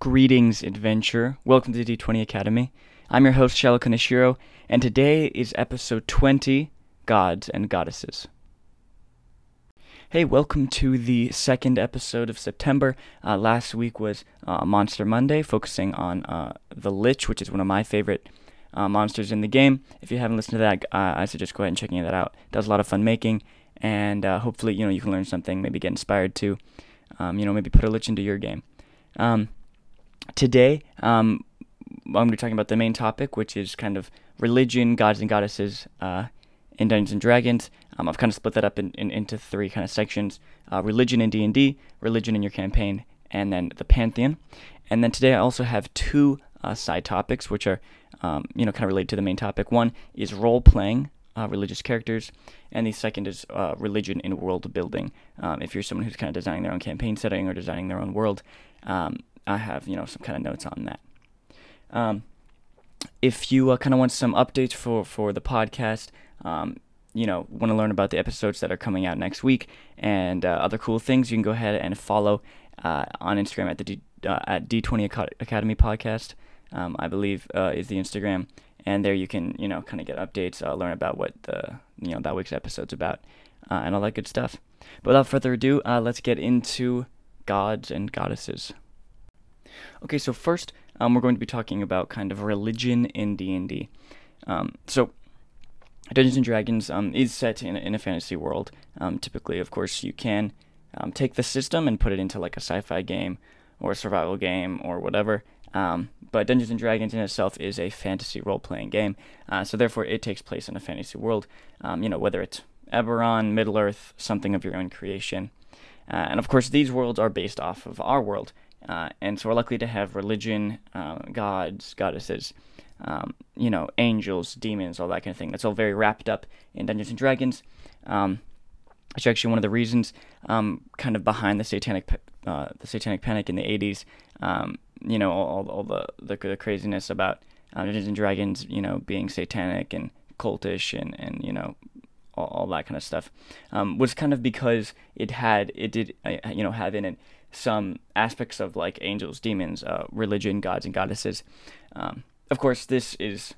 Greetings, adventure. Welcome to D20 Academy. I'm your host, Shallow and today is episode 20 Gods and Goddesses. Hey, welcome to the second episode of September. Uh, last week was uh, Monster Monday, focusing on uh, the Lich, which is one of my favorite uh, monsters in the game. If you haven't listened to that, uh, I suggest go ahead and checking that out. It does a lot of fun making, and uh, hopefully, you know, you can learn something, maybe get inspired to, um, you know, maybe put a Lich into your game. Um, today, um, I'm going to be talking about the main topic, which is kind of religion, gods and goddesses uh, in Dungeons and Dragons. Um, I've kind of split that up in, in, into three kind of sections: uh, religion in D and D, religion in your campaign, and then the pantheon. And then today I also have two uh, side topics, which are um, you know kind of related to the main topic. One is role playing. Uh, religious characters, and the second is uh, religion in world building. Um, if you're someone who's kind of designing their own campaign setting or designing their own world, um, I have you know some kind of notes on that. Um, if you uh, kind of want some updates for for the podcast, um, you know, want to learn about the episodes that are coming out next week and uh, other cool things, you can go ahead and follow uh, on Instagram at the D, uh, at D20 Academy Podcast. Um, I believe uh, is the Instagram, and there you can you know kind of get updates, uh, learn about what the you know that week's episode's about, and all that good stuff. But without further ado, let's get into gods and goddesses. Okay, so first um, we're going to be talking about kind of religion in D and D. Um, so Dungeons and Dragons um, is set in, in a fantasy world. Um, typically, of course, you can um, take the system and put it into like a sci-fi game or a survival game or whatever. But Dungeons and Dragons in itself is a fantasy role-playing game, uh, so therefore it takes place in a fantasy world. you know, whether it's Eberron, Middle Earth, something of your own creation. Uh, and of course, these worlds are based off of our world. Uh, and so we're likely to have religion, uh, gods, goddesses, um, you know, angels, demons, all that kind of thing. That's all very wrapped up in Dungeons and Dragons. Um, it's actually one of the reasons, um, kind of behind the satanic, uh, the satanic panic in the '80s. Um, you know, all, all the, the, the craziness about uh, Dungeons and Dragons, you know, being satanic and cultish and and you know all, all that kind of stuff um, was kind of because it had it did uh, you know have in it some aspects of like angels, demons, uh, religion, gods, and goddesses. Um, of course, this is,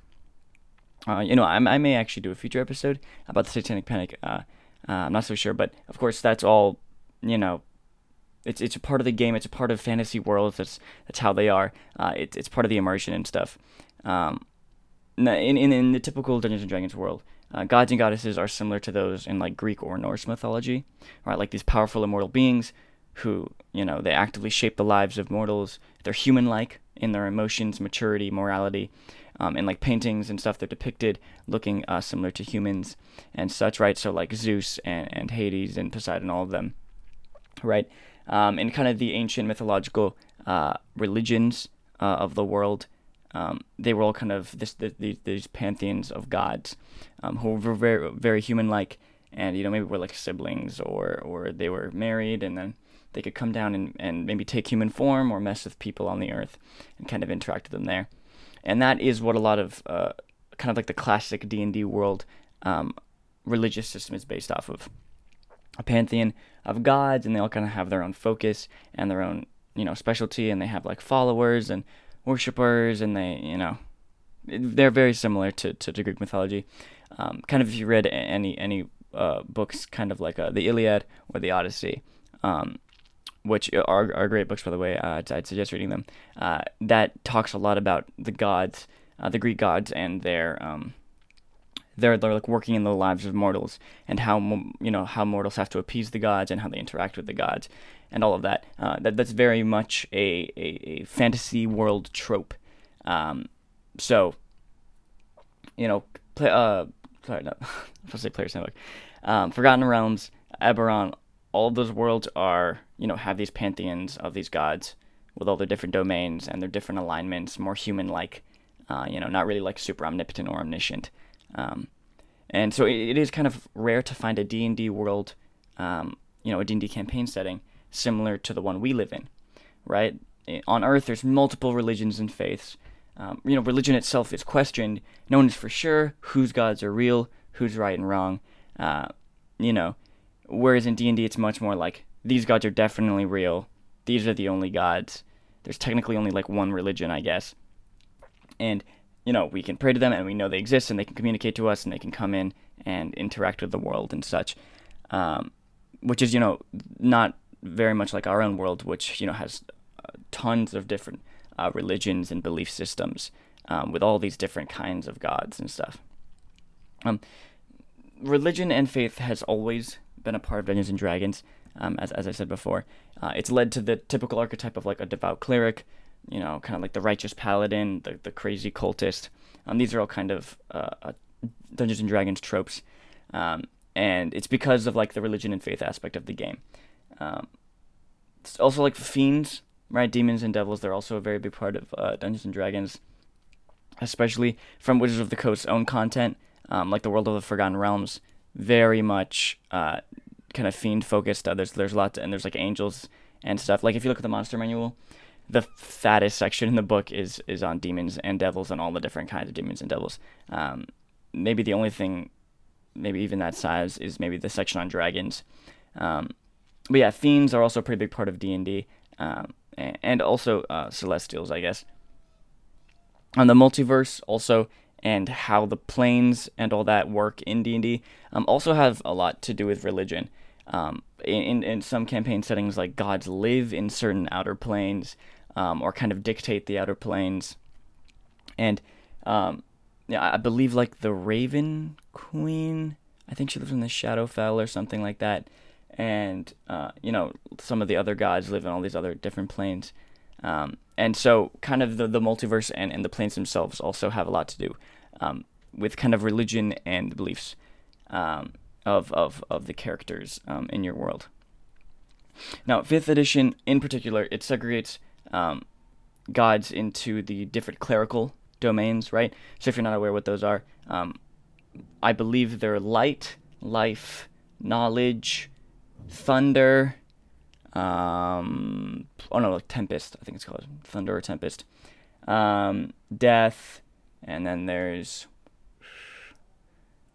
uh, you know, I, I, may actually do a future episode about the Satanic Panic. Uh, uh, I'm not so sure, but of course, that's all, you know, it's it's a part of the game. It's a part of fantasy worlds. That's that's how they are. Uh, it's it's part of the immersion and stuff. Um, in, in in the typical Dungeons and Dragons world, uh, gods and goddesses are similar to those in like Greek or Norse mythology, right? Like these powerful immortal beings who, you know, they actively shape the lives of mortals. They're human like in their emotions, maturity, morality. Um, and like paintings and stuff, they're depicted looking uh, similar to humans and such, right? So, like Zeus and, and Hades and Poseidon, all of them, right? Um, and kind of the ancient mythological uh, religions uh, of the world, um, they were all kind of this, this, these, these pantheons of gods um, who were very, very human like and you know maybe were like siblings or or they were married and then they could come down and, and maybe take human form or mess with people on the earth and kind of interact with them there. And that is what a lot of uh, kind of like the classic D&D world um, religious system is based off of. A pantheon of gods, and they all kind of have their own focus and their own, you know, specialty, and they have like followers and worshippers, and they, you know, they're very similar to, to, to Greek mythology. Um, kind of if you read any any uh, books, kind of like uh, the Iliad or the Odyssey, um, which are, are great books, by the way. Uh, I'd, suggest reading them. Uh, that talks a lot about the gods, uh, the Greek gods, and their um, they're they're like working in the lives of mortals and how you know how mortals have to appease the gods and how they interact with the gods and all of that. Uh, that that's very much a, a, a fantasy world trope. Um, so, you know, play, uh, sorry, no, I was say Player's Handbook. Um, Forgotten Realms, Eberron, all of those worlds are, you know, have these pantheons of these gods with all their different domains and their different alignments, more human-like, uh, you know, not really like super omnipotent or omniscient. Um, and so it, it is kind of rare to find a D&D world, um, you know, a D&D campaign setting similar to the one we live in, right? On Earth, there's multiple religions and faiths. Um, you know, religion itself is questioned. No one is for sure whose gods are real, who's right and wrong. Uh, you know, Whereas in D and D, it's much more like these gods are definitely real. These are the only gods. there's technically only like one religion, I guess. And you know, we can pray to them and we know they exist and they can communicate to us and they can come in and interact with the world and such. Um, which is, you know, not very much like our own world, which, you know, has uh, tons of different uh, religions and belief systems um, with all these different kinds of gods and stuff. Um, religion and faith has always been a part of Dungeons and Dragons, um, as, as I said before. Uh, it's led to the typical archetype of like a devout cleric, you know, kind of like the righteous paladin, the, the crazy cultist. Um, these are all kind of uh, uh, Dungeons and Dragons tropes, um, and it's because of like the religion and faith aspect of the game. Um, it's also like fiends, right? Demons and devils. They're also a very big part of uh, Dungeons and Dragons, especially from Wizards of the Coast's own content, um, like the World of the Forgotten Realms. Very much uh, kind of fiend focused. Uh, there's there's lots and there's like angels and stuff. Like if you look at the monster manual, the fattest section in the book is is on demons and devils and all the different kinds of demons and devils. Um, maybe the only thing, maybe even that size, is maybe the section on dragons. Um, but yeah, fiends are also a pretty big part of D and D, um, and also uh, celestials, I guess. On the multiverse, also, and how the planes and all that work in D and D, um, also have a lot to do with religion. Um, in, in some campaign settings, like gods live in certain outer planes, um, or kind of dictate the outer planes, and um, yeah, I believe like the Raven Queen. I think she lives in the Shadowfell or something like that, and uh, you know some of the other gods live in all these other different planes. Um, and so, kind of the, the multiverse and, and the planes themselves also have a lot to do um, with kind of religion and beliefs. Um, of, of, of the characters um, in your world. Now, 5th edition in particular, it segregates um, gods into the different clerical domains, right? So if you're not aware what those are, um, I believe they're light, life, knowledge, thunder, um, oh no, like tempest, I think it's called thunder or tempest, um, death, and then there's,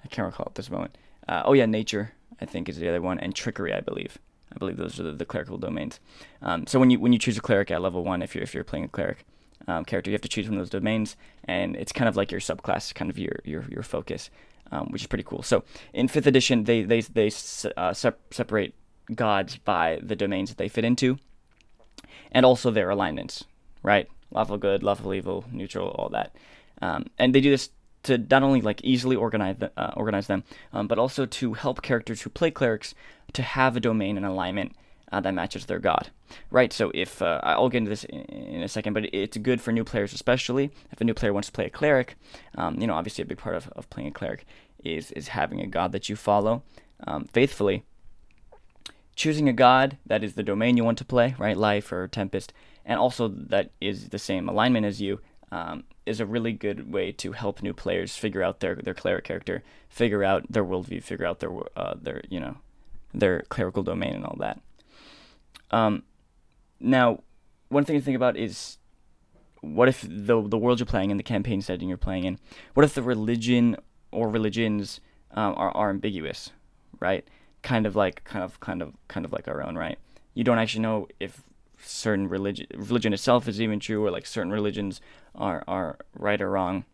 I can't recall at this moment. Uh, oh yeah, nature I think is the other one, and trickery I believe. I believe those are the, the clerical domains. Um, so when you when you choose a cleric at level one, if you're if you're playing a cleric um, character, you have to choose one of those domains, and it's kind of like your subclass, kind of your your your focus, um, which is pretty cool. So in fifth edition, they they they uh, sep- separate gods by the domains that they fit into, and also their alignments, right? Lawful good, lawful evil, neutral, all that. Um, and they do this to not only like easily organize the, uh, organize them, um, but also to help characters who play clerics to have a domain and alignment uh, that matches their god. Right. So if uh, I'll get into this in, in, a second, but it's good for new players, especially if a new player wants to play a cleric. Um, you know, obviously a big part of, of playing a cleric is is having a god that you follow um, faithfully. Choosing a god that is the domain you want to play, right, life or tempest, and also that is the same alignment as you, um, is a really good way to help new players figure out their their cleric character, figure out their worldview, figure out their uh, their you know their clerical domain and all that. Um, now, one thing to think about is what if the the world you're playing in, the campaign setting you're playing in, what if the religion or religions um, are are ambiguous, right? Kind of like kind of kind of kind of like our own, right? You don't actually know if certain religion religion itself is even true or like certain religions are are right or wrong.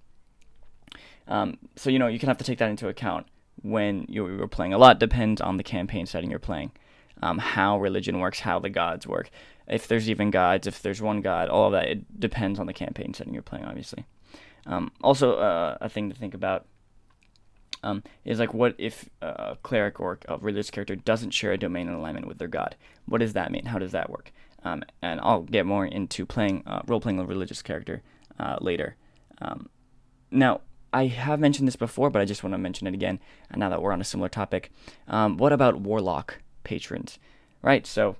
Um, so you know you can have to take that into account when you're playing. A lot depends on the campaign setting you're playing um, how religion works how the gods work. If there's even gods if there's one god all of that it depends on the campaign setting you're playing obviously. Um, also uh, a thing to think about um, is like what if a cleric or a religious character doesn't share a domain and alignment with their god? What does that mean? How does that work um, and I'll get more into playing uh, role playing a religious character uh, later. Um, now, I have mentioned this before, but I just want to mention it again. And now that we're on a similar topic, um, what about warlock patrons? Right. So,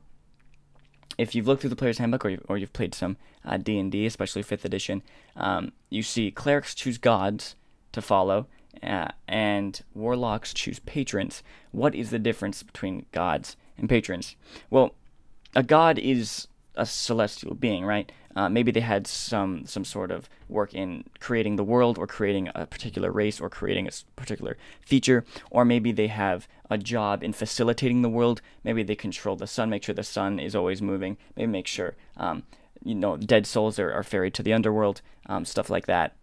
if you've looked through the player's handbook or, you've, or you've played some uh, D&D, especially 5th edition, um, you see clerics choose gods to follow, uh, and warlocks choose patrons. What is the difference between gods and patrons? Well, a god is a celestial being, right? Uh, maybe they had some some sort of work in creating the world, or creating a particular race, or creating a particular feature, or maybe they have a job in facilitating the world. Maybe they control the sun, make sure the sun is always moving. Maybe make sure um, you know, dead souls are, are ferried to the underworld, um, stuff like that.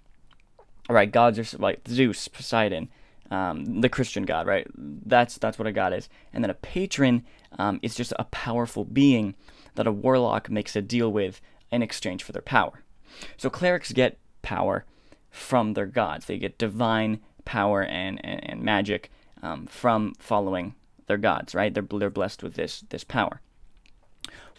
All right, gods are like Zeus, Poseidon, um, the Christian god, right? That's that's what a god is. And then a patron um, is just a powerful being that a warlock makes a deal with in exchange for their power. So clerics get power from their gods. They get divine power and, and, and magic um, from following their gods, right? They're, they're blessed with this, this power.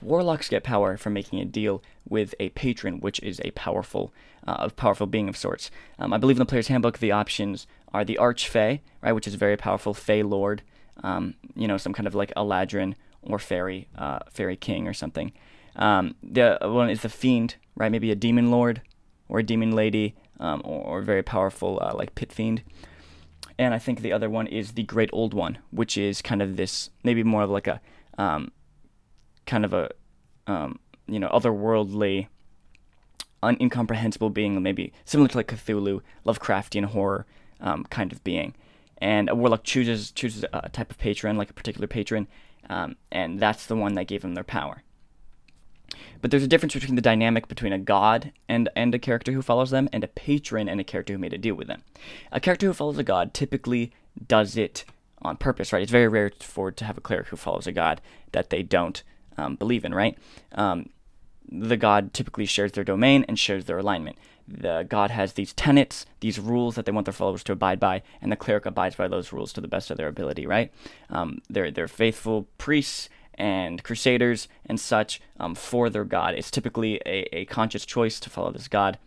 Warlocks get power from making a deal with a patron, which is a powerful, uh, powerful being of sorts. Um, I believe in the player's handbook, the options are the Archfey, right, which is very powerful, Fey Lord, um, you know, some kind of like Eladrin or Fairy, uh, Fairy King or something. Um, the one is the Fiend, right, maybe a Demon Lord or a Demon Lady, um, or, or, very powerful uh, like Pit Fiend. And I think the other one is the Great Old One, which is kind of this, maybe more of like a, um, kind of a, um, you know, otherworldly, incomprehensible being, maybe similar to like Cthulhu, Lovecraftian horror um, kind of being. And a warlock chooses chooses a type of patron, like a particular patron, um, and that's the one that gave them their power. But there's a difference between the dynamic between a god and, and a character who follows them, and a patron and a character who made a deal with them. A character who follows a god typically does it on purpose, right? It's very rare for to have a cleric who follows a god that they don't um, believe in, right? Um, the god typically shares their domain and shares their alignment. The god has these tenets, these rules that they want their followers to abide by, and the cleric abides by those rules to the best of their ability, right? Um, they're, they're faithful priests and crusaders and such um, for their god. It's typically a, a conscious choice to follow this god.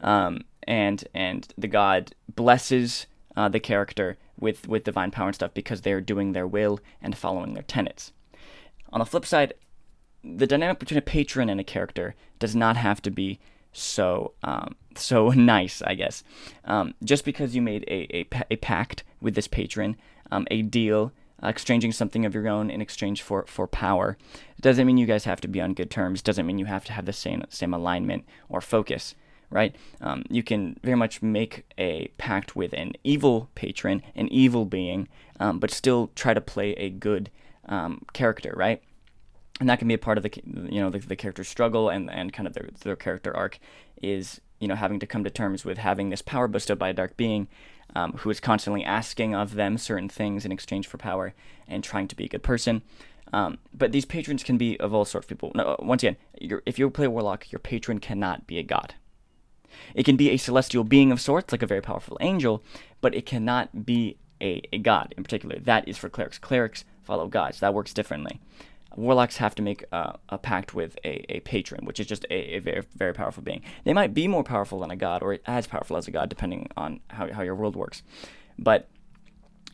Um, and and the god blesses uh, the character with, with divine power and stuff because they are doing their will and following their tenets. On the flip side, the dynamic between a patron and a character does not have to be so um, so nice, I guess. Um, just because you made a, a, a pact with this patron, um, a deal, uh, exchanging something of your own in exchange for, for power, doesn't mean you guys have to be on good terms. Doesn't mean you have to have the same same alignment or focus, right? Um, you can very much make a pact with an evil patron, an evil being, um, but still try to play a good um, character, right? And that can be a part of the you know the, the character's struggle and, and kind of their, their character arc is you know having to come to terms with having this power bestowed by a dark being um, who is constantly asking of them certain things in exchange for power and trying to be a good person. Um, but these patrons can be of all sorts of people. No, once again, if you play warlock, your patron cannot be a god. It can be a celestial being of sorts, like a very powerful angel, but it cannot be a, a god in particular. That is for clerics. Clerics follow gods. That works differently. Warlocks have to make uh, a pact with a, a patron, which is just a, a, very, very powerful being. They might be more powerful than a god or as powerful as a god, depending on how, how your world works. But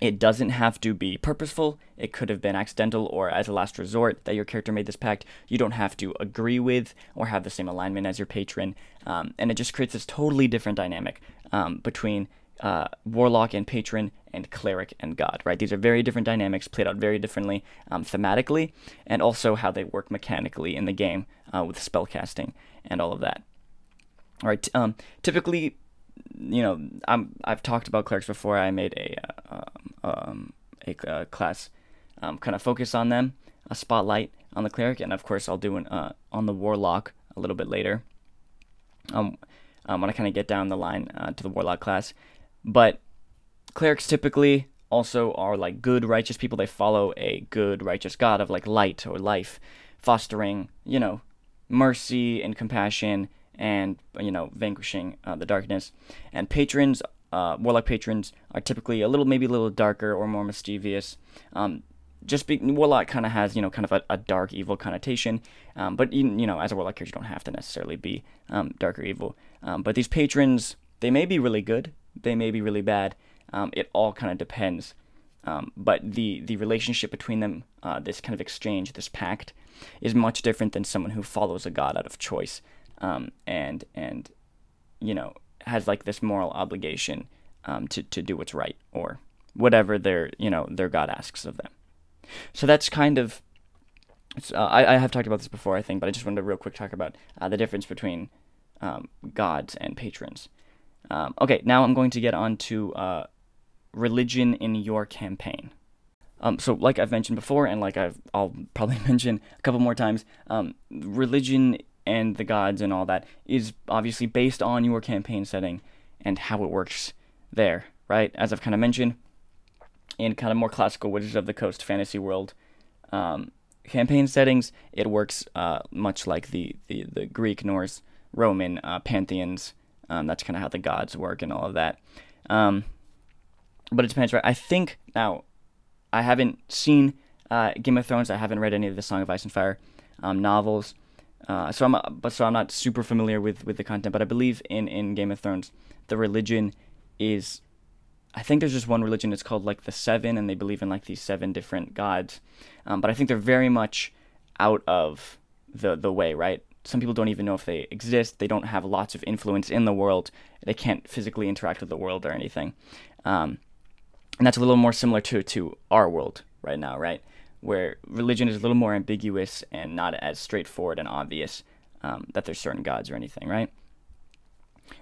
it doesn't have to be purposeful. It could have been accidental or as a last resort that your character made this pact. You don't have to agree with or have the same alignment as your patron. Um, and it just creates this totally different dynamic um, between uh, warlock and patron and cleric and god, right? These are very different dynamics played out very differently um, thematically and also how they work mechanically in the game uh, with spellcasting and all of that. All right, um, typically, you know, I'm, I've talked about clerics before. I made a, uh, um, a uh, class um, kind of focus on them, a spotlight on the cleric, and of course, I'll do an uh, on the warlock a little bit later. Um, um, when I kind of get down the line uh, to the warlock class. But clerics typically also are like good, righteous people. They follow a good, righteous God of like light or life, fostering, you know, mercy and compassion and, you know, vanquishing uh, the darkness. And patrons, uh, warlock patrons, are typically a little, maybe a little darker or more mischievous. Um, just be, warlock kind of has you know kind of a, a dark evil connotation um, but you, you know as a warlock character you don't have to necessarily be um, dark or evil um, but these patrons they may be really good they may be really bad. Um, it all kind of depends. Um, but the, the relationship between them, uh, this kind of exchange, this pact, is much different than someone who follows a god out of choice, um, and and you know has like this moral obligation um, to to do what's right or whatever their you know their god asks of them. So that's kind of uh, I, I have talked about this before, I think, but I just wanted to real quick talk about uh, the difference between um, gods and patrons. Um, okay, now I'm going to get on to uh, religion in your campaign. Um, so, like I've mentioned before, and like I've, I'll probably mention a couple more times, um, religion and the gods and all that is obviously based on your campaign setting and how it works there, right? As I've kind of mentioned, in kind of more classical Wizards of the Coast fantasy world um, campaign settings, it works uh, much like the, the, the Greek, Norse, Roman uh, pantheons. Um, that's kind of how the gods work and all of that. Um, but it depends, right? I think now I haven't seen uh, Game of Thrones. I haven't read any of the Song of Ice and Fire um, novels. Uh, so I'm but so I'm not super familiar with, with the content, but I believe in, in Game of Thrones the religion is I think there's just one religion. It's called like the Seven, and they believe in like these seven different gods. Um, but I think they're very much out of the the way, right? Some people don't even know if they exist. They don't have lots of influence in the world. They can't physically interact with the world or anything. Um, and that's a little more similar to to our world right now, right? Where religion is a little more ambiguous and not as straightforward and obvious um, that there's certain gods or anything, right?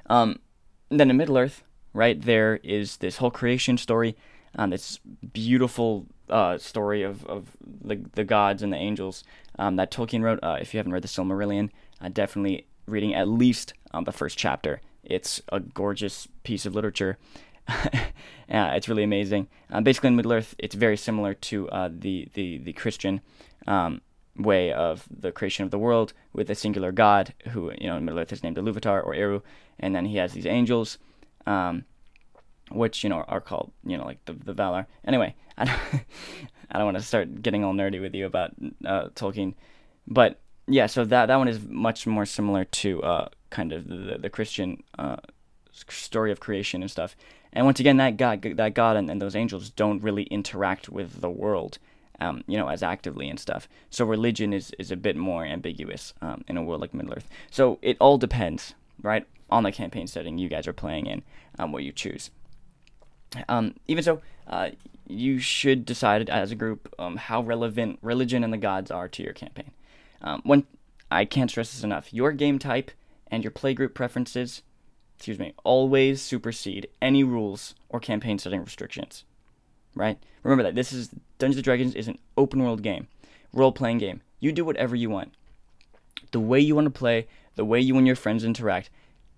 Um, then in Middle Earth, right there is this whole creation story, um, this beautiful uh, story of, of the, the gods and the angels um, that Tolkien wrote. Uh, if you haven't read the Silmarillion, uh, definitely reading at least um, the first chapter. It's a gorgeous piece of literature yeah, it's really amazing. Uh, basically, in Middle Earth, it's very similar to uh, the the the Christian um, way of the creation of the world with a singular God, who you know in Middle Earth is named Iluvatar or Eru, and then he has these angels, um, which you know are called you know like the the Valar. Anyway, I don't, I don't want to start getting all nerdy with you about uh, Tolkien, but yeah, so that that one is much more similar to uh, kind of the the Christian uh, story of creation and stuff. And once again, that God, that God and, and those angels don't really interact with the world, um, you know, as actively and stuff. So religion is, is a bit more ambiguous um, in a world like Middle Earth. So it all depends, right, on the campaign setting you guys are playing in, um, what you choose. Um, even so, uh, you should decide as a group um, how relevant religion and the gods are to your campaign. Um, when I can't stress this enough, your game type and your playgroup preferences excuse me, always supersede any rules or campaign setting restrictions. Right? Remember that this is Dungeons and Dragons is an open world game, role playing game. You do whatever you want. The way you want to play, the way you and your friends interact,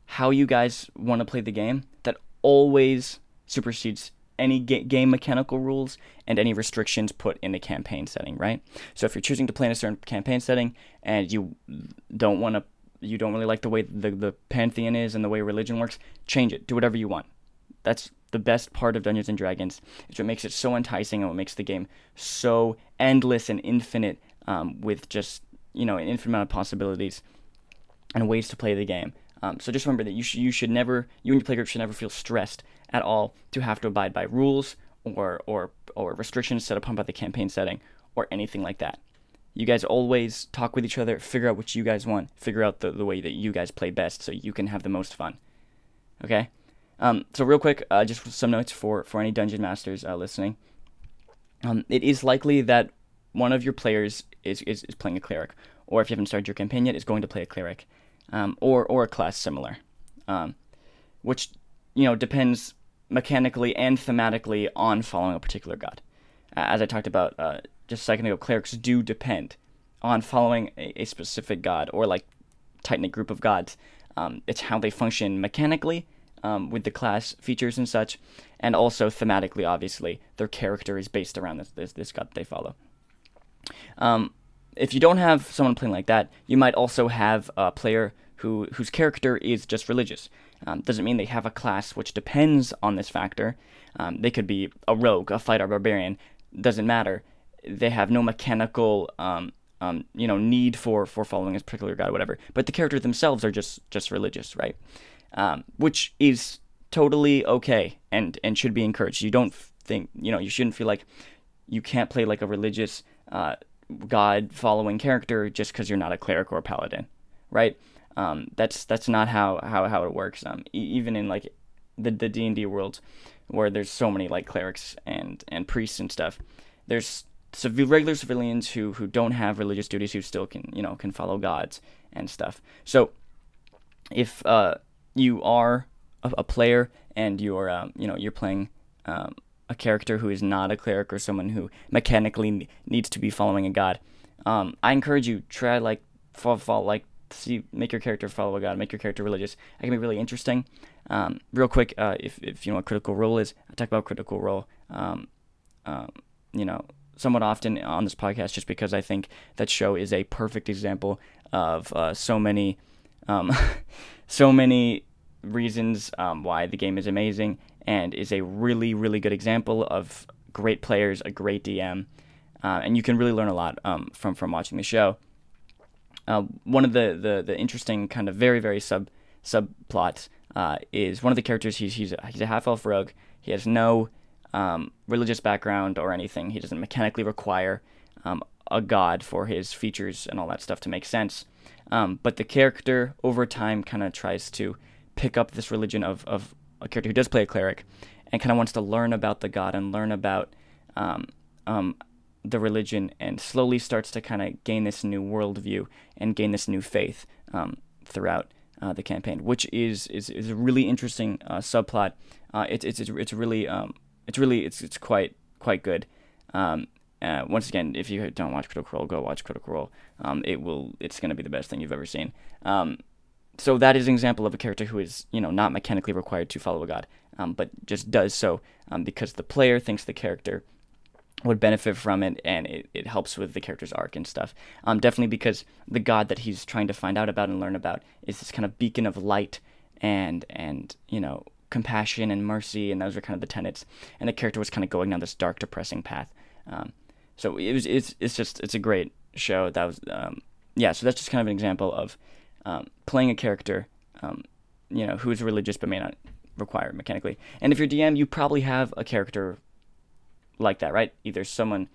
how you guys want to play the game, that always supersedes any ga- game mechanical rules and any restrictions put in the campaign setting, right? So if you're choosing to play in a certain campaign setting and you don't want to you don't really like the way the, the pantheon is and the way religion works, change it. Do whatever you want. That's the best part of Dungeons and Dragons. It's what makes it so enticing and what makes the game so endless and infinite um, with just, you know, an infinite amount of possibilities and ways to play the game. Um, so just remember that you, sh- you should never, you and your playgroup should never feel stressed at all to have to abide by rules or, or, or restrictions set upon by the campaign setting or anything like that. You guys always talk with each other, figure out what you guys want, figure out the, the way that you guys play best so you can have the most fun. Okay? Um, so, real quick, uh, just some notes for, for any Dungeon Masters uh, listening. Um, it is likely that one of your players is, is, is, playing a cleric, or if you haven't started your campaign yet, is going to play a cleric, um, or, or a class similar, um, which you know depends mechanically and thematically on following a particular god. As I talked about uh, just a second ago, clerics do depend on following a, a specific god or like tight knit group of gods. Um, it's how they function mechanically um, with the class features and such, and also thematically. Obviously, their character is based around this this, this god they follow. Um, if you don't have someone playing like that, you might also have a player who whose character is just religious. Um, doesn't mean they have a class which depends on this factor. Um, they could be a rogue, a fighter, a barbarian. Doesn't matter. They have no mechanical um, um, you know need for for following a particular god or whatever. But the characters themselves are just just religious right? Um, which is totally okay and and should be encouraged. You don't think you know you shouldn't feel like you can't play like a religious uh, god following character just because you're not a cleric or a paladin right um, that's that's not how how, how it works um, e- even in like the the D&D world where there's so many like clerics and and priests and stuff there's regular civilians who who don't have religious duties who still can you know can follow gods and stuff. So if uh, you are a, a, player and you're um, you know you're playing um, a character who is not a cleric or someone who mechanically needs to be following a god, um, I encourage you try like fall, fall like see make your character follow god, make your character religious. It can be really interesting. Um, real quick, uh, if if you know what critical role is, I talk about critical role. Um, um, you know, somewhat often on this podcast, just because I think that show is a perfect example of uh, so many, um, so many reasons um, why the game is amazing and is a really really good example of great players, a great DM, uh, and you can really learn a lot um, from from watching the show. Uh, one of the, the, the interesting kind of very very sub subplots uh, is one of the characters. He's he's a, he's a half elf rogue. He has no um, religious background or anything. He doesn't mechanically require um, a god for his features and all that stuff to make sense. Um, but the character over time kind of tries to pick up this religion of, of a character who does play a cleric and kind of wants to learn about the god and learn about um, um, the religion and slowly starts to kind of gain this new worldview and gain this new faith um, throughout uh, the campaign, which is is, is a really interesting uh, subplot. Uh, it's it's it's really um, it's really it's it's quite quite good. Um, uh, once again, if you don't watch Critical Role, go watch Critical Role. Um, it will it's going to be the best thing you've ever seen. Um, so that is an example of a character who is you know not mechanically required to follow a god, um, but just does so um, because the player thinks the character would benefit from it and it, it helps with the character's arc and stuff. Um, definitely because the god that he's trying to find out about and learn about is this kind of beacon of light and and you know compassion and mercy and those are kind of the tenets. And the character was kind of going down this dark, depressing path. Um, so it was it's it's just it's a great show. That was um, yeah. So that's just kind of an example of um, playing a character, um, you know, who is religious but may not require mechanically. And if you're DM, you probably have a character like that, right? Either someone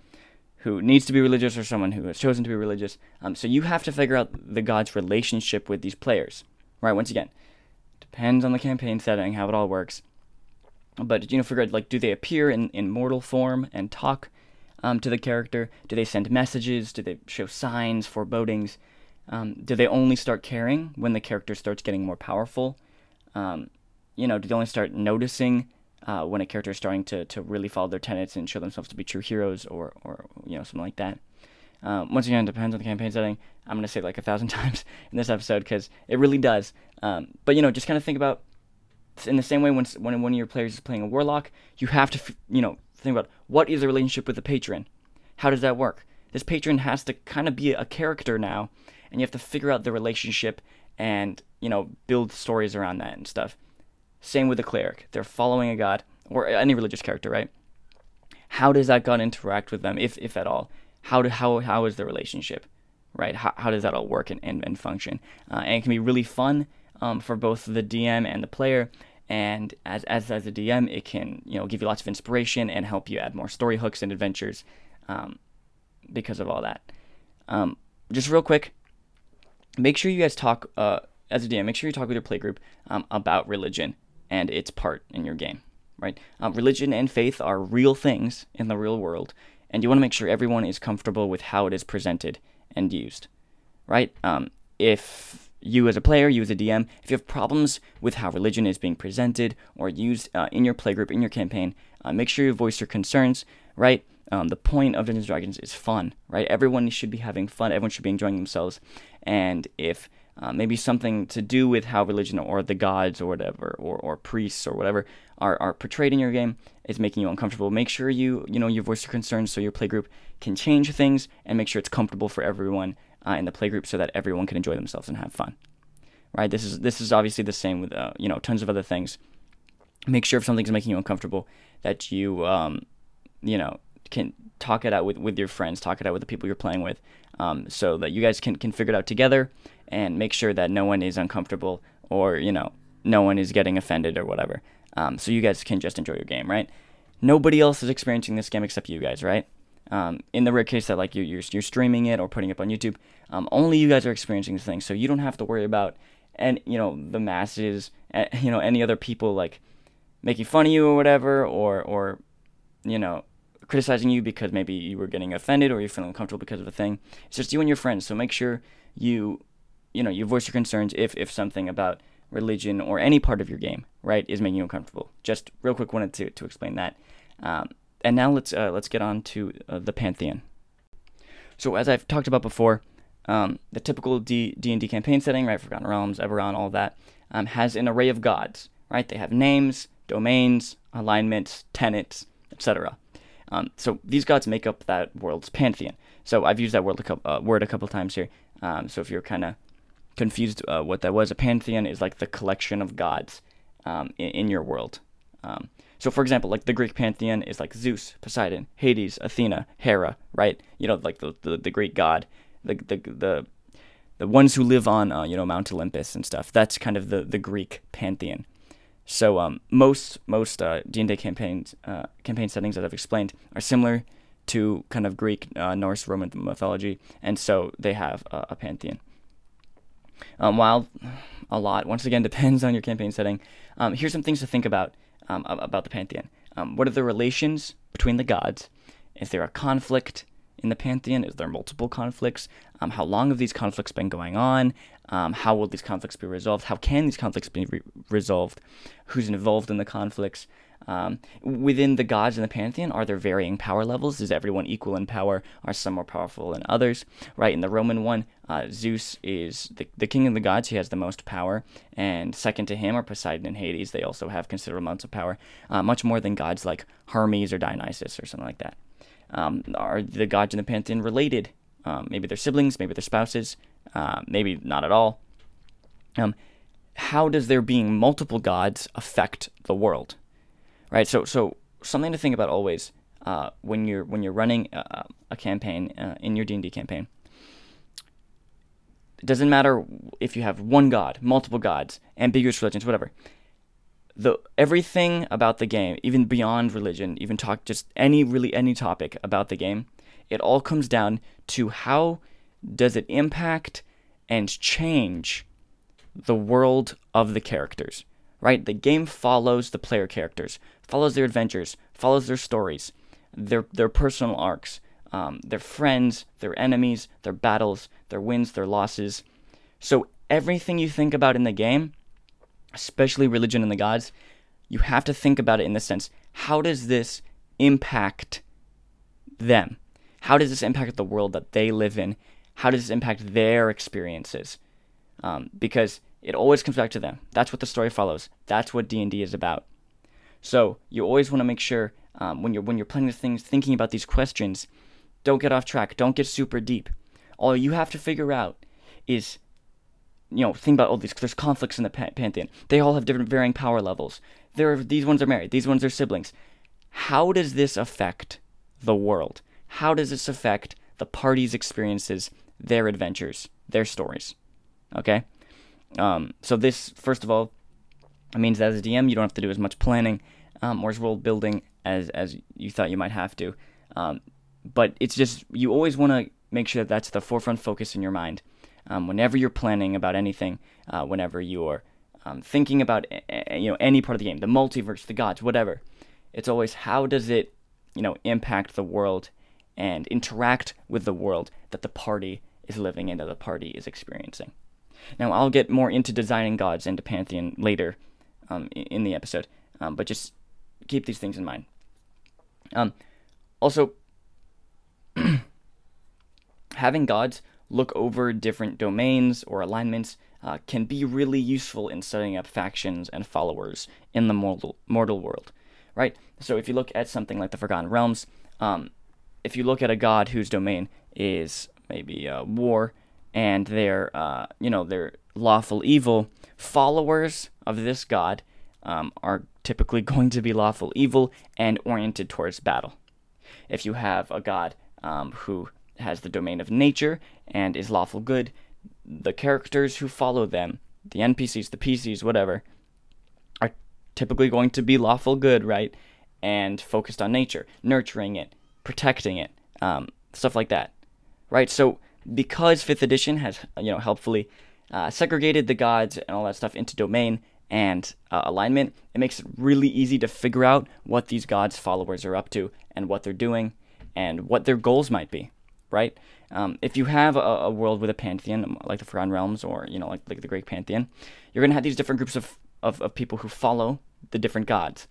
who needs to be religious or someone who has chosen to be religious. Um, so you have to figure out the god's relationship with these players, right? Once again, depends on the campaign setting, how it all works. But you know, figure out like, do they appear in, in mortal form and talk um, to the character? Do they send messages? Do they show signs, forebodings? Um, do they only start caring when the character starts getting more powerful? Um, you know, do they only start noticing uh, when a character is starting to, to really follow their tenets and show themselves to be true heroes or, or you know something like that. Um, once again, it depends on the campaign setting. I'm gonna say like a thousand times in this episode because it really does. Um, but you know, just kind of think about in the same way when when one of your players is playing a warlock, you have to you know think about what is the relationship with the patron. How does that work? This patron has to kind of be a character now, and you have to figure out the relationship and you know build stories around that and stuff. Same with the cleric. They're following a god, or any religious character, right? How does that god interact with them, if, if at all? How, do, how, how is the relationship, right? How, how does that all work and, and, and function? Uh, and it can be really fun um, for both the DM and the player. And as, as, as a DM, it can you know give you lots of inspiration and help you add more story hooks and adventures um, because of all that. Um, just real quick, make sure you guys talk uh, as a DM. Make sure you talk with your playgroup um, about religion and its part in your game, right? Um, religion and faith are real things in the real world, and you want to make sure everyone is comfortable with how it is presented and used, right? Um, if you as a player, you as a DM, if you have problems with how religion is being presented or used uh, in your playgroup, in your campaign, uh, make sure you voice your concerns, right? Um, the point of Dungeons and Dragons is fun, right? Everyone should be having fun. Everyone should be enjoying themselves. And if uh, maybe something to do with how religion or the gods or whatever or, or priests or whatever are, are portrayed in your game. Is making you uncomfortable. Make sure you you know you voice your concerns so your playgroup can change things and make sure it's comfortable for everyone uh, in the playgroup so that everyone can enjoy themselves and have fun. Right? This is this is obviously the same with uh, you know tons of other things. Make sure if something's making you uncomfortable that you um, you know can talk it out with, with your friends talk it out with the people you're playing with um, so that you guys can, can figure it out together and make sure that no one is uncomfortable or you know no one is getting offended or whatever. Um, so you guys can just enjoy your game, right? Nobody else is experiencing this game except you guys, right? Um, in the rare case that like you, you're, you're streaming it or putting it up on YouTube, um, only you guys are experiencing this thing, so you don't have to worry about and you know the masses, you know any other people like making fun of you or whatever, or or you know criticizing you because maybe you were getting offended or you're feeling uncomfortable because of a thing. It's just you and your friends, so make sure you you know, you voice your concerns if, if something about religion or any part of your game, right, is making you uncomfortable. Just real quick wanted to, to explain that. Um, and now let's uh, let's get on to uh, the pantheon. So as I've talked about before, um, the typical D and D campaign setting, right, Forgotten Realms, Eberron, all that, um, has an array of gods, right? They have names, domains, alignments, tenets, etc. Um, so these gods make up that world's pantheon. So I've used that word a couple, uh, word a couple times here. Um, so if you're kind of confused uh, what that was, a pantheon is like the collection of gods um, in, in, your world. Um, so for example, like the Greek pantheon is like Zeus, Poseidon, Hades, Athena, Hera, right? You know, like the the, the Greek god, the the the the ones who live on uh, you know Mount Olympus and stuff. That's kind of the the Greek pantheon. So um, most most uh, D&D campaigns uh, campaign settings that I've explained are similar to kind of Greek, uh, Norse, Roman mythology, and so they have a pantheon. Um, while a lot once again depends on your campaign setting, um, here's some things to think about um, about the pantheon. Um, what are the relations between the gods? Is there a conflict? in the pantheon? Is there multiple conflicts? Um, how long have these conflicts been going on? How will these conflicts be resolved? How can these conflicts be re- resolved? Who's involved in the conflicts? Um, within the gods in the pantheon, are there varying power levels? Is everyone equal in power? Are some more powerful than others? Right, in the Roman one, uh, Zeus is the, the king of the gods. He has the most power. And second to him are Poseidon and Hades. They also have considerable amounts of power, uh, much more than gods like Hermes or Dionysus or something like that. Um, are the gods in the pantheon related? Um, maybe they're siblings, maybe they're spouses, uh, maybe not at all. Um, how does there being multiple gods affect the world? Right. So, so something to think about always uh, when you're when you're running a, a campaign uh, in your D and D campaign. It doesn't matter if you have one god, multiple gods, ambiguous religions, whatever the everything about the game, even beyond religion, even talk just any really any topic about the game, it all comes down to how does it impact and change the world of the characters. Right? The game follows the player characters, follows their adventures, follows their stories, their their personal arcs, um, their friends, their enemies, their battles, their wins, their losses. So everything you think about in the game especially religion and the gods, you have to think about it in the sense how does this impact them? How does this impact the world that they live in? How does this impact their experiences? Um, because it always comes back to them. That's what the story follows. That's what D and D is about. So you always want to make sure um, when you're when you're planning things, thinking about these questions, don't get off track. Don't get super deep. All you have to figure out is you know, think about all these. There's conflicts in the pantheon. They all have different varying power levels. There, are, these ones are married. These ones are siblings. How does this affect the world? How does this affect the party's experiences, their adventures, their stories? Okay. Um, so this, first of all, means that as a DM, you don't have to do as much planning um, or as world building as as you thought you might have to. Um, but it's just you always want to make sure that that's the forefront focus in your mind um, whenever you're planning about anything, uh, whenever you're um, thinking about you know any part of the game, the multiverse, the gods, whatever. It's always how does it you know impact the world and interact with the world that the party is living in, that the party is experiencing. Now I'll get more into designing gods into Pantheon later um, in the episode, um, but just keep these things in mind. Um, also, having gods look over different domains or alignments uh, can be really useful in setting up factions and followers in the mortal, mortal world, right? So if you look at something like the Forgotten Realms, um, if you look at a god whose domain is maybe uh, war and their, uh, you know, their lawful evil, followers of this god um, are typically going to be lawful evil and oriented towards battle. If you have a god um, who has the domain of nature and is lawful good, the characters who follow them, the NPCs, the PCs, whatever, are typically going to be lawful good, right? And focused on nature, nurturing it, protecting it, um, stuff like that, right? So because fifth edition has you know helpfully uh, segregated the gods and all that stuff into domain and uh, alignment, it makes it really easy to figure out what these gods' followers are up to and what they're doing and what their goals might be right? Um, if you have a, a, world with a pantheon, like the Forgotten Realms or, you know, like, like the Greek pantheon, you're going to have these different groups of, of, of people who follow the different gods.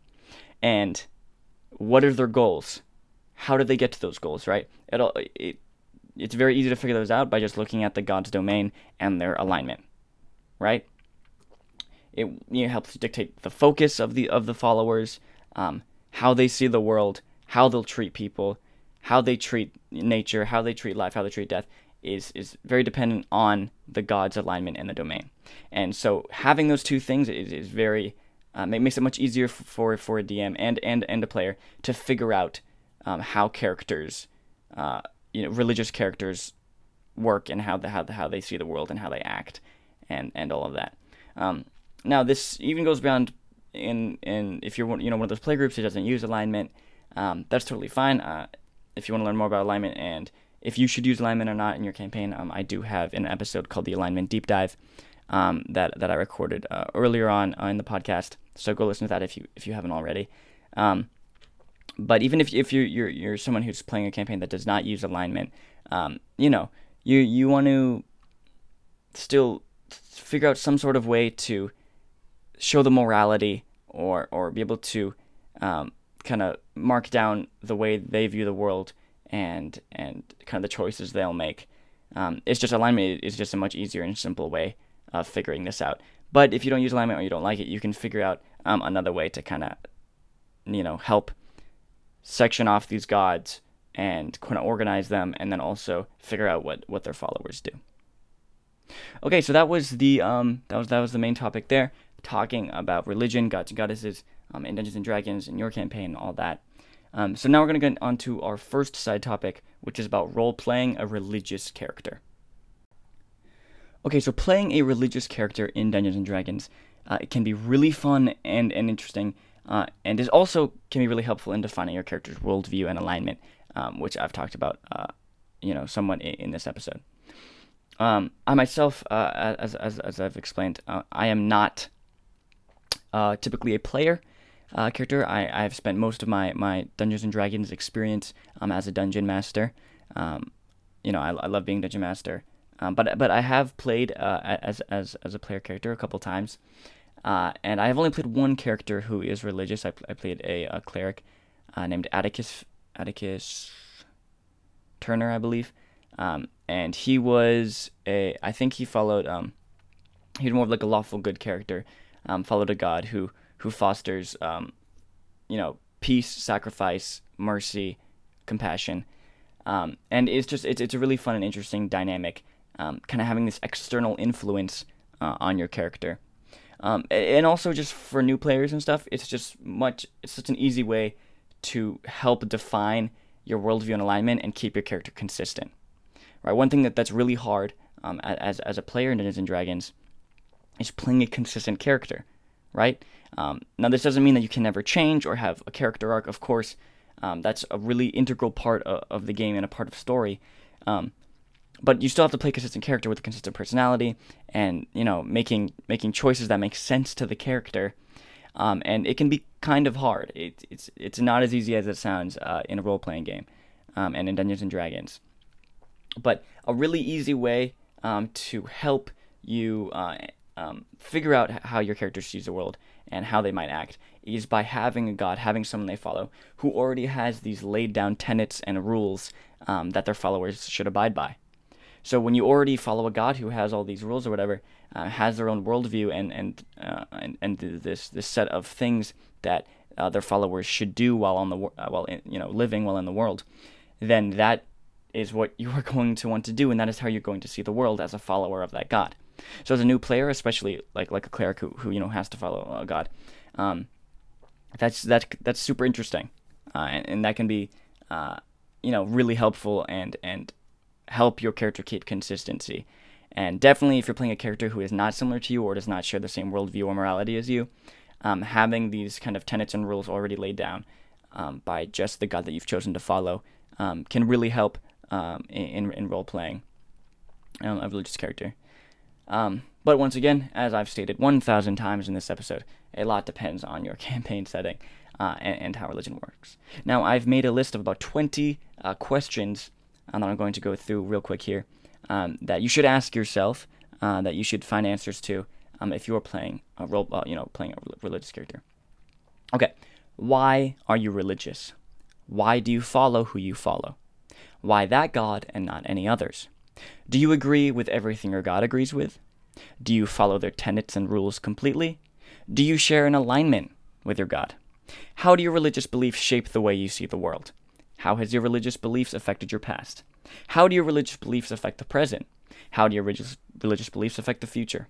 And what are their goals? How do they get to those goals, right? It, it, it's very easy to figure those out by just looking at the god's domain and their alignment, right? It you know, helps dictate the focus of the of the followers, um, how they see the world, how they'll treat people, how they treat nature, how they treat life, how they treat death is is very dependent on the god's alignment and the domain. And so having those two things is, is very um, it makes it much easier for for a DM and and and a player to figure out um, how characters, uh, you know, religious characters work and how the how the, how they see the world and how they act, and and all of that. Um, now this even goes beyond in in if you're you know one of those playgroups who doesn't use alignment, um, that's totally fine. Uh, if you want to learn more about alignment and if you should use alignment or not in your campaign, um, I do have an episode called the Alignment Deep Dive um, that that I recorded uh, earlier on uh, in the podcast. So go listen to that if you if you haven't already. Um, but even if if you're, you're you're someone who's playing a campaign that does not use alignment, um, you know you you want to still figure out some sort of way to show the morality or or be able to um, kind of mark down the way they view the world and and kind of the choices they'll make. Um, it's just alignment is just a much easier and simple way of figuring this out. But if you don't use alignment or you don't like it, you can figure out um, another way to kind of you know help section off these gods and kind of organize them, and then also figure out what what their followers do. Okay, so that was the um that was that was the main topic there, talking about religion, gods and goddesses, um, in Dungeons and Dragons, and your campaign, and all that. Um, so now we're going to get on to our first side topic, which is about role playing a religious character. Okay, so playing a religious character in Dungeons and Dragons uh, it can be really fun and, and interesting, uh, and is also can be really helpful in defining your character's worldview and alignment, um, which I've talked about, uh, you know, somewhat in, in this episode. Um, I myself, uh, as, as, as I've explained, uh, I am not uh, typically a player uh, character. I, I've spent most of my, my Dungeons and Dragons experience um, as a dungeon master. Um, you know, I, I love being dungeon master. Um, but but I have played as as as a player character a couple times, uh, and I have only played one character who is religious. I, I played a, a cleric uh, named Atticus Atticus Turner, I believe, um, and he was a I think he followed um, he was more of like a lawful good character, um, followed a god who who fosters, um, you know, peace, sacrifice, mercy, compassion, um, and it's just it's it's a really fun and interesting dynamic, um, kind of having this external influence uh, on your character, um, and also just for new players and stuff, it's just much it's such an easy way to help define your worldview and alignment and keep your character consistent. Right, one thing that that's really hard um, as as a player in Dungeons and Dragons is playing a consistent character right? Um, now, this doesn't mean that you can never change or have a character arc. Of course, um, that's a really integral part of, of, the game and a part of story. But you still have to play a consistent character with a consistent personality, and you know, making making choices that make sense to the character. Um, and it can be kind of hard. It, it's it's not as easy as it sounds uh, in a role playing game, um, and in Dungeons and Dragons. But a really easy way um, to help you uh, um, figure out how your character sees the world and how they might act is by having a god, having someone they follow who already has these laid down tenets and rules um, that their followers should abide by. So when you already follow a god who has all these rules or whatever, uh, has their own worldview and and uh, and, and this this set of things that uh, their followers should do while on the uh, while in, you know living while in the world, then that is what you are going to want to do, and that is how you're going to see the world as a follower of that god. So as a new player, especially like like a cleric who, who you know has to follow a god, um, that's that's that's super interesting, uh, and, and, that can be uh, you know really helpful and and help your character keep consistency. And definitely, if you're playing a character who is not similar to you or does not share the same worldview or morality as you, um, having these kind of tenets and rules already laid down um, by just the god that you've chosen to follow um, can really help um, in, in role playing um, a religious character. Um, but once again, as I've stated 1,000 times in this episode, a lot depends on your campaign setting uh, and, and, how religion works. Now, I've made a list of about 20 uh, questions uh, that I'm going to go through real quick here um, that you should ask yourself, uh, that you should find answers to um, if you're playing a role, uh, you know, playing a religious character. Okay, Why are you religious? Why do you follow who you follow? Why that God and not any others? Do you agree with everything your God agrees with? Do you follow their tenets and rules completely? Do you share an alignment with your God? How do your religious beliefs shape the way you see the world? How has your religious beliefs affected your past? How do your religious beliefs affect the present? How do your religious, religious beliefs affect the future?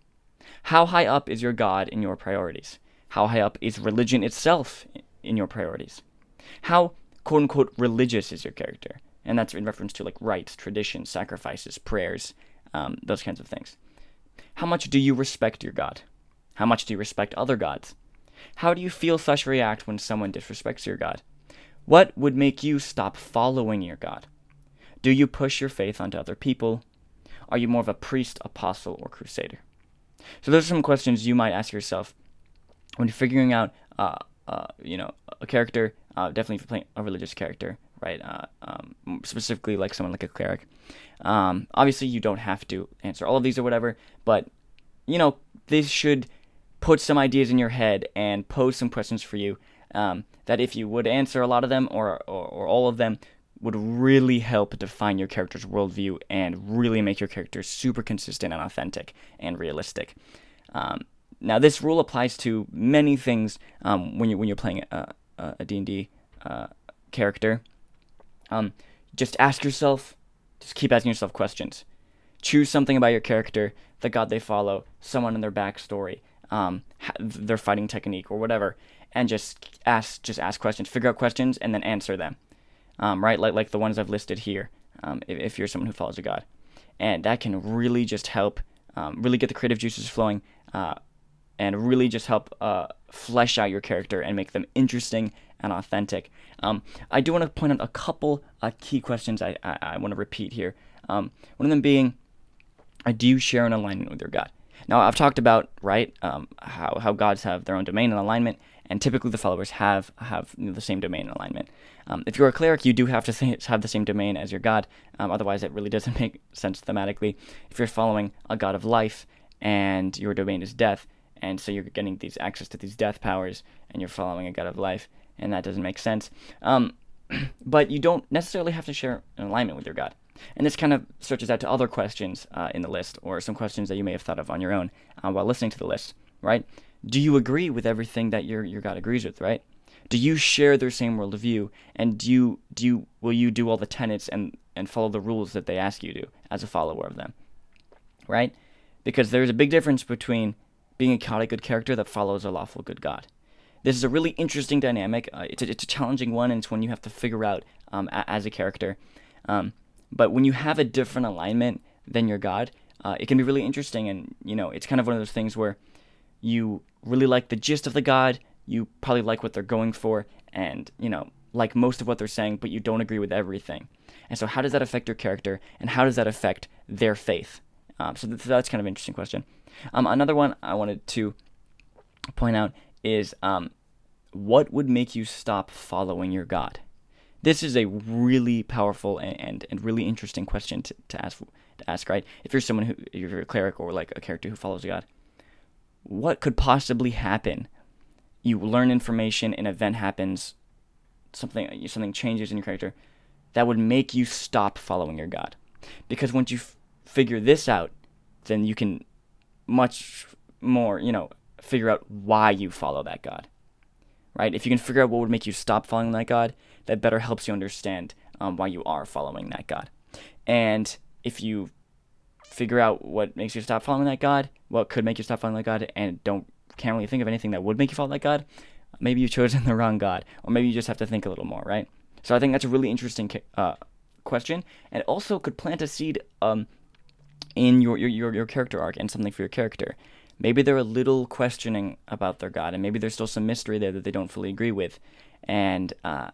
How high up is your God in your priorities? How high up is religion itself in your priorities? How quote unquote religious is your character? And that's in reference to like rites, traditions, sacrifices, prayers, um, those kinds of things. How much do you respect your God? How much do you respect other gods? How do you feel slash react when someone disrespects your God? What would make you stop following your God? Do you push your faith onto other people? Are you more of a priest, apostle, or crusader? So those are some questions you might ask yourself when you're figuring out, uh, uh, you know, a character. Uh, definitely if you're playing a religious character, right? Uh, um, specifically, like someone like a cleric. Um, obviously, you don't have to answer all of these or whatever, but you know, this should put some ideas in your head and pose some questions for you um, that if you would answer a lot of them or, or, or, all of them would really help define your character's worldview and really make your character super consistent and authentic and realistic. Um, now, this rule applies to many things um, when, you, when you're playing a, a D&D uh, character. Um, just ask yourself, just keep asking yourself questions. Choose something about your character, the god they follow, someone in their backstory, um, their fighting technique or whatever, and just ask just ask questions, figure out questions, and then answer them. Um, right, like like the ones I've listed here. Um, if, if, you're someone who follows a god, and that can really just help, um, really get the creative juices flowing, uh, and really just help uh, flesh out your character and make them interesting and authentic. Um, I do want to point out a couple uh, key questions I, I, I want to repeat here. Um, one of them being, uh, do you share an alignment with your God? Now, I've talked about right um, how how gods have their own domain and alignment, and typically the followers have have you know, the same domain alignment. Um, if you're a cleric, you do have to have the same domain as your god. Um, otherwise, it really doesn't make sense thematically. If you're following a god of life and your domain is death, and so you're getting these access to these death powers, and you're following a god of life, and that doesn't make sense. Um, but you don't necessarily have to share an alignment with your god. And this kind of stretches out to other questions uh, in the list, or some questions that you may have thought of on your own uh, while listening to the list, right? Do you agree with everything that your, your God agrees with, right? Do you share their same worldview, and do you do you will you do all the tenets and and follow the rules that they ask you to as a follower of them, right? Because there's a big difference between being a chaotic good character that follows a lawful good God. This is a really interesting dynamic. Uh, it's, a, it's a challenging one, and it's one you have to figure out um, a, as a character. Um, but when you have a different alignment than your God, uh, it can be really interesting. And, you know, it's kind of one of those things where you really like the gist of the God, you probably like what they're going for, and, you know, like most of what they're saying, but you don't agree with everything. And so, how does that affect your character, and how does that affect their faith? Um, so, th- that's kind of an interesting question. Um, another one I wanted to point out is um, what would make you stop following your God? This is a really powerful and, and, and really interesting question to, to ask to ask, right? If you're someone who if you're a cleric or like a character who follows a God, what could possibly happen? You learn information, an event happens, something something changes in your character that would make you stop following your God. Because once you f- figure this out, then you can much more, you know, figure out why you follow that God. Right? If you can figure out what would make you stop following that God, that better helps you understand um, why you are following that God. And if you figure out what makes you stop following that God, what could make you stop following that God, and don't can't really think of anything that would make you follow that God, maybe you've chosen the wrong God, or maybe you just have to think a little more, right? So I think that's a really interesting uh, question, and also could plant a seed um, in your, your your your character arc and something for your character. Maybe they're a little questioning about their God, and maybe there's still some mystery there that they don't fully agree with, and uh,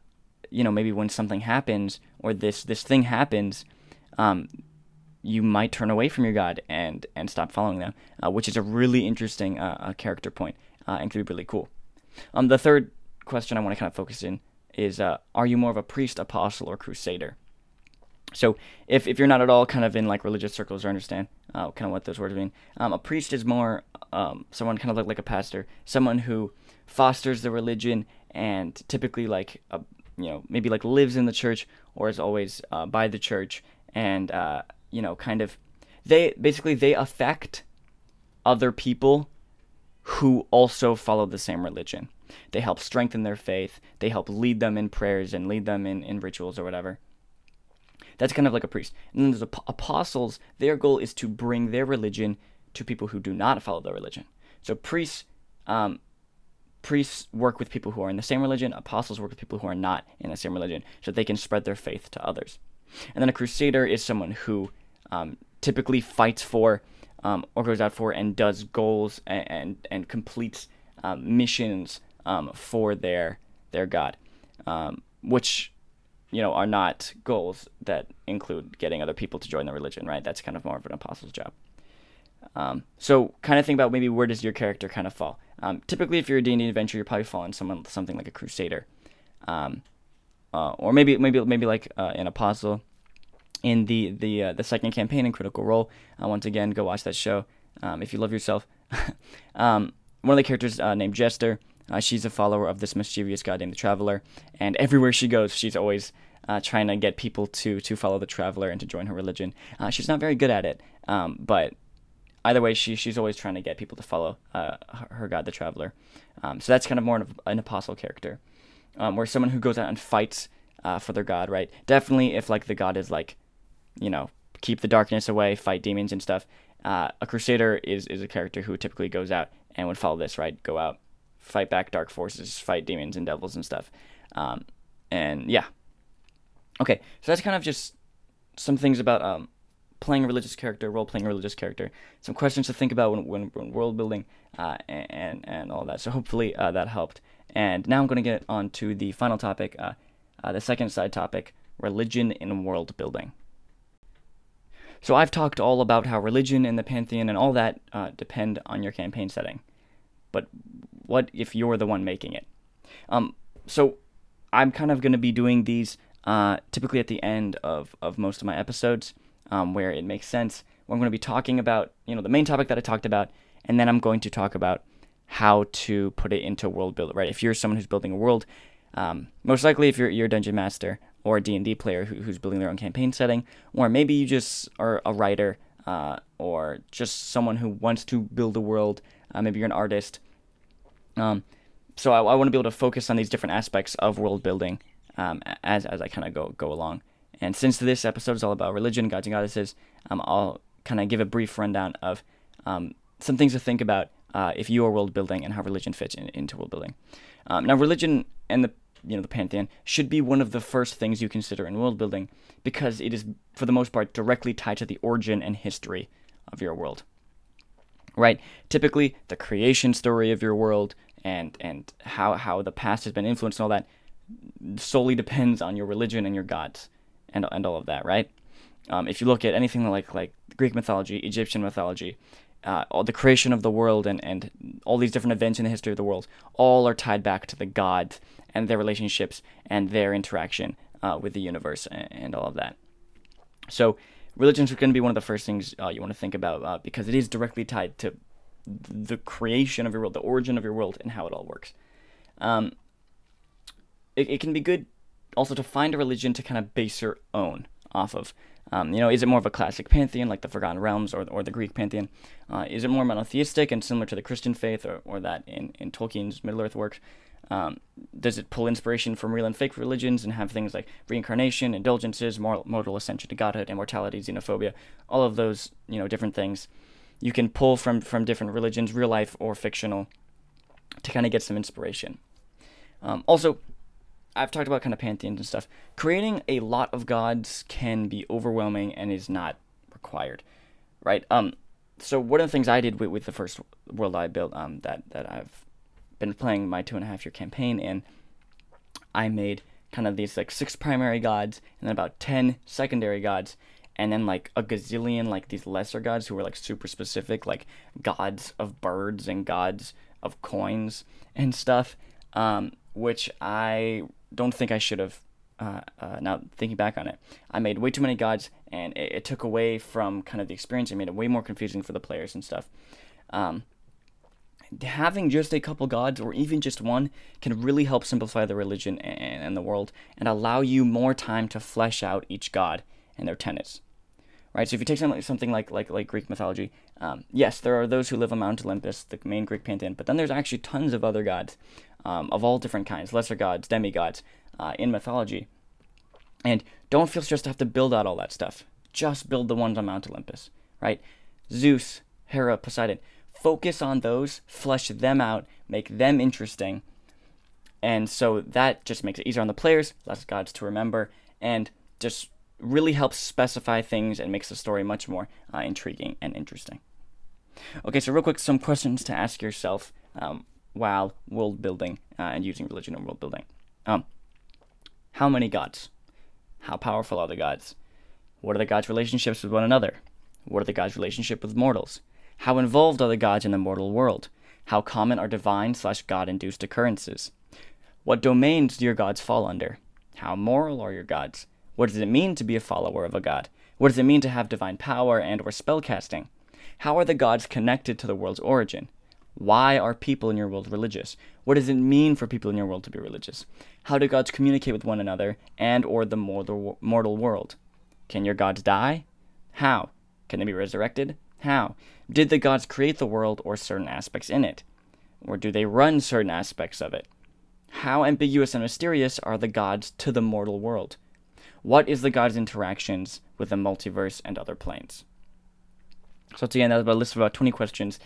you know maybe when something happens or this this thing happens um, you might turn away from your god and and stop following them uh, which is a really interesting uh, uh character point uh, and could be really cool. Um, the third question i want to kind of focus in is uh, are you more of a priest apostle or crusader? So if, if you're not at all kind of in like religious circles or understand uh, kind of what those words mean um, a priest is more um, someone kind of like, like a pastor someone who fosters the religion and typically like a, you know maybe like lives in the church or is always by the church and you know kind of they basically they affect other people who also follow the same religion. They help strengthen their faith. They help lead them in prayers and lead them in, in rituals or whatever. That's kind of like a priest. And then there's ap- apostles their goal is to bring their religion to people who do not follow their religion. So priests um, priests work with people who are in the same religion, apostles work with people who are not in the same religion, so they can spread their faith to others. And then a crusader is someone who um, typically fights for um, or goes out for and does goals and and, and completes um, missions um, for their their god, um, which you know are not goals that include getting other people to join the religion. Right? That's kind of more of an apostle's job. Um, so kind of think about maybe where does your character kind of fall. Um, typically, if you're a D&D adventure, you're probably falling someone something like a crusader, um, uh, or maybe maybe maybe like uh, an apostle. In the the uh, the second campaign in Critical Role, uh, once again, go watch that show um, if you love yourself. Um, one of the characters uh, named Jester, uh, she's a follower of this mischievous god named the Traveler, and everywhere she goes, she's always trying to get people to to follow the Traveler and to join her religion. she's not very good at it, um, but either way, she she's always trying to get people to follow uh, her god, the traveler. Um, so that's kind of more of an apostle character, um, where someone who goes out and fights uh, for their god, right? Definitely, if like the god is like, you know, keep the darkness away, fight demons and stuff. Uh, a crusader is is a character who typically goes out and would follow this, right? Go out, fight back dark forces, fight demons and devils and stuff. Um, and yeah. Okay, so that's kind of just some things about um, playing a religious character, role playing a religious character. Some questions to think about when, when, when world building uh, and and all that. So hopefully uh, that helped. And now I'm going to get on to the final topic, uh, uh, the second side topic: religion in world building. So I've talked all about how religion and the pantheon and all that uh, depend on your campaign setting. But what if you're the one making it? Um, so I'm kind of going to be doing these uh, typically at the end of, of most of my episodes um, where it makes sense. I'm going to be talking about, you know, the main topic that I talked about, and then I'm going to talk about how to put it into world build. Right? If you're someone who's building a world, um, most likely if you're you're a dungeon master or a D&D player who, who's building their own campaign setting, or maybe you just are a writer uh, or just someone who wants to build a world. Uh, maybe you're an artist. Um, so I, I want to be able to focus on these different aspects of world building um, as as I kind of go go along. And since this episode is all about religion, gods and goddesses, um, I'll kind of give a brief rundown of um, some things to think about uh, if you are world building and how religion fits in, into world building. Um, now, religion and the you know the pantheon should be one of the first things you consider in world building because it is, for the most part, directly tied to the origin and history of your world. Right? Typically, the creation story of your world and and how how the past has been influenced and all that solely depends on your religion and your gods and and all of that, right? Um, if you look at anything like like Greek mythology, Egyptian mythology, uh, all the creation of the world and, and all these different events in the history of the world, all are tied back to the gods and their relationships and their interaction uh, with the universe and, and, all of that. So, religion is going to be one of the first things uh, you want to think about uh, because it is directly tied to the creation of your world, the origin of your world, and how it all works. Um, it, it can be good also to find a religion to kind of base your own off of. Um, you know, is it more of a classic pantheon like the Forgotten Realms or, or the Greek pantheon? Uh, is it more monotheistic and similar to the Christian faith or, or that in, in Tolkien's Middle Earth works? Um, does it pull inspiration from real and fake religions and have things like reincarnation, indulgences, moral, mortal ascension to godhood, immortality, xenophobia, all of those you know different things you can pull from from different religions, real life or fictional, to kind of get some inspiration. Um, also, I've talked about kind of pantheons and stuff. Creating a lot of gods can be overwhelming and is not required, right? Um, so one of the things I did with, with the first world I built, um, that that I've been playing my two and a half year campaign in, I made kind of these like six primary gods and then about ten secondary gods, and then like a gazillion like these lesser gods who were like super specific, like gods of birds and gods of coins and stuff. Um, which I don't think I should have. Uh, uh, now thinking back on it, I made way too many gods, and it, it, took away from kind of the experience. It made it way more confusing for the players and stuff. Um, having just a couple gods or even just one can really help simplify the religion and, and the world and allow you more time to flesh out each god and their tenets right so if you take something, something like, like like greek mythology um, yes there are those who live on mount olympus the main greek pantheon but then there's actually tons of other gods um, of all different kinds lesser gods demigods uh, in mythology. And don't feel stressed to have to build out all that stuff. Just build the ones on mount olympus right? Zeus hera poseidon. Focus on those, flesh them out, make them interesting. And so that just makes it easier on the players, less gods to remember, and just really helps specify things and makes the story much more uh, intriguing and interesting. Okay, so real quick, some questions to ask yourself. Um, while world building uh, and using religion and world building. Um, how many gods? How powerful are the gods? What are the gods' relationships with one another? What are the gods' relationship with mortals? How involved are the gods in the mortal world? How common are divine slash god induced occurrences? What domains do your gods fall under? How moral are your gods? What does it mean to be a follower of a god? What does it mean to have divine power and or spellcasting? How are the gods connected to the world's origin? Why are people in your world religious? What does it mean for people in your world to be religious? How do gods communicate with one another and or the mortal, world? Can your gods die? How? Can they be resurrected? How? Did the gods create the world or certain aspects in it? Or do they run certain aspects of it? How ambiguous and mysterious are the gods to the mortal world? What is the gods' interactions with the multiverse and other planes? So again, that's a list of about 20 questions,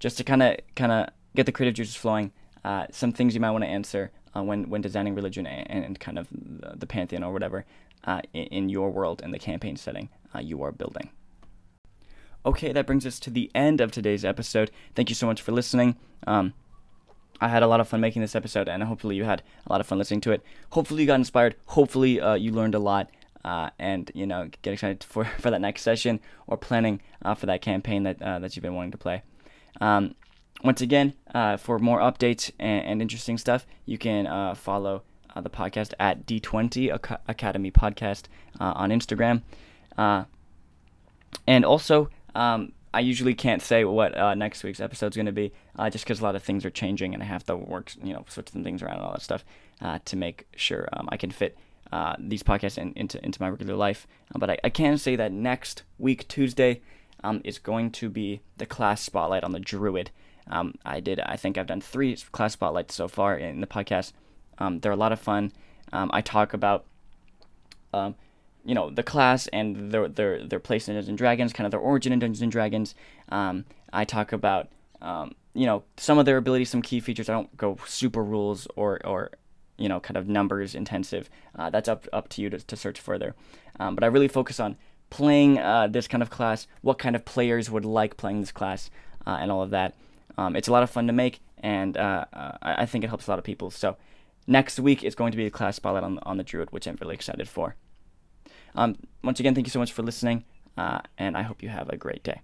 just to kind of kind of get the creative juices flowing. Uh, some things you might want to answer uh, when when designing religion and, and kind of the, the pantheon or whatever uh, in, in, your world and the campaign setting uh, you are building. Okay, that brings us to the end of today's episode. Thank you so much for listening. Um, I had a lot of fun making this episode, and hopefully you had a lot of fun listening to it. Hopefully you got inspired. Hopefully uh, you learned a lot, uh, and you know get excited for, for that next session or planning uh, for that campaign that uh, that you've been wanting to play. Um, once again, uh, for more updates and, and, interesting stuff, you can uh, follow the podcast at D20 Academy Podcast on Instagram, and also. Um, I usually can't say what uh, next week's episode is going to be, uh, just because a lot of things are changing and I have to work, you know, switch some things around and all that stuff uh, to make sure um, I can fit uh, these podcasts in, into into my regular life. Uh, but I, I, can say that next week, Tuesday, um, is going to be the class spotlight on the Druid. Um, I did, I think I've done three class spotlights so far in the podcast. Um, they're a lot of fun. Um, I talk about um, you know the class and their their their place in Dungeons and Dragons, kind of their origin in Dungeons and Dragons. Um, I talk about you know some of their abilities, some key features. I don't go super rules or or you know kind of numbers intensive. Uh, that's up up to you to, to search further. But I really focus on playing uh, this kind of class, what kind of players would like playing this class, uh, and all of that. Um, it's a lot of fun to make, and uh, uh, I think it helps a lot of people. So next week is going to be a class spotlight on on the Druid, which I'm really excited for. Um, once again, thank you so much for listening, uh, and I hope you have a great day.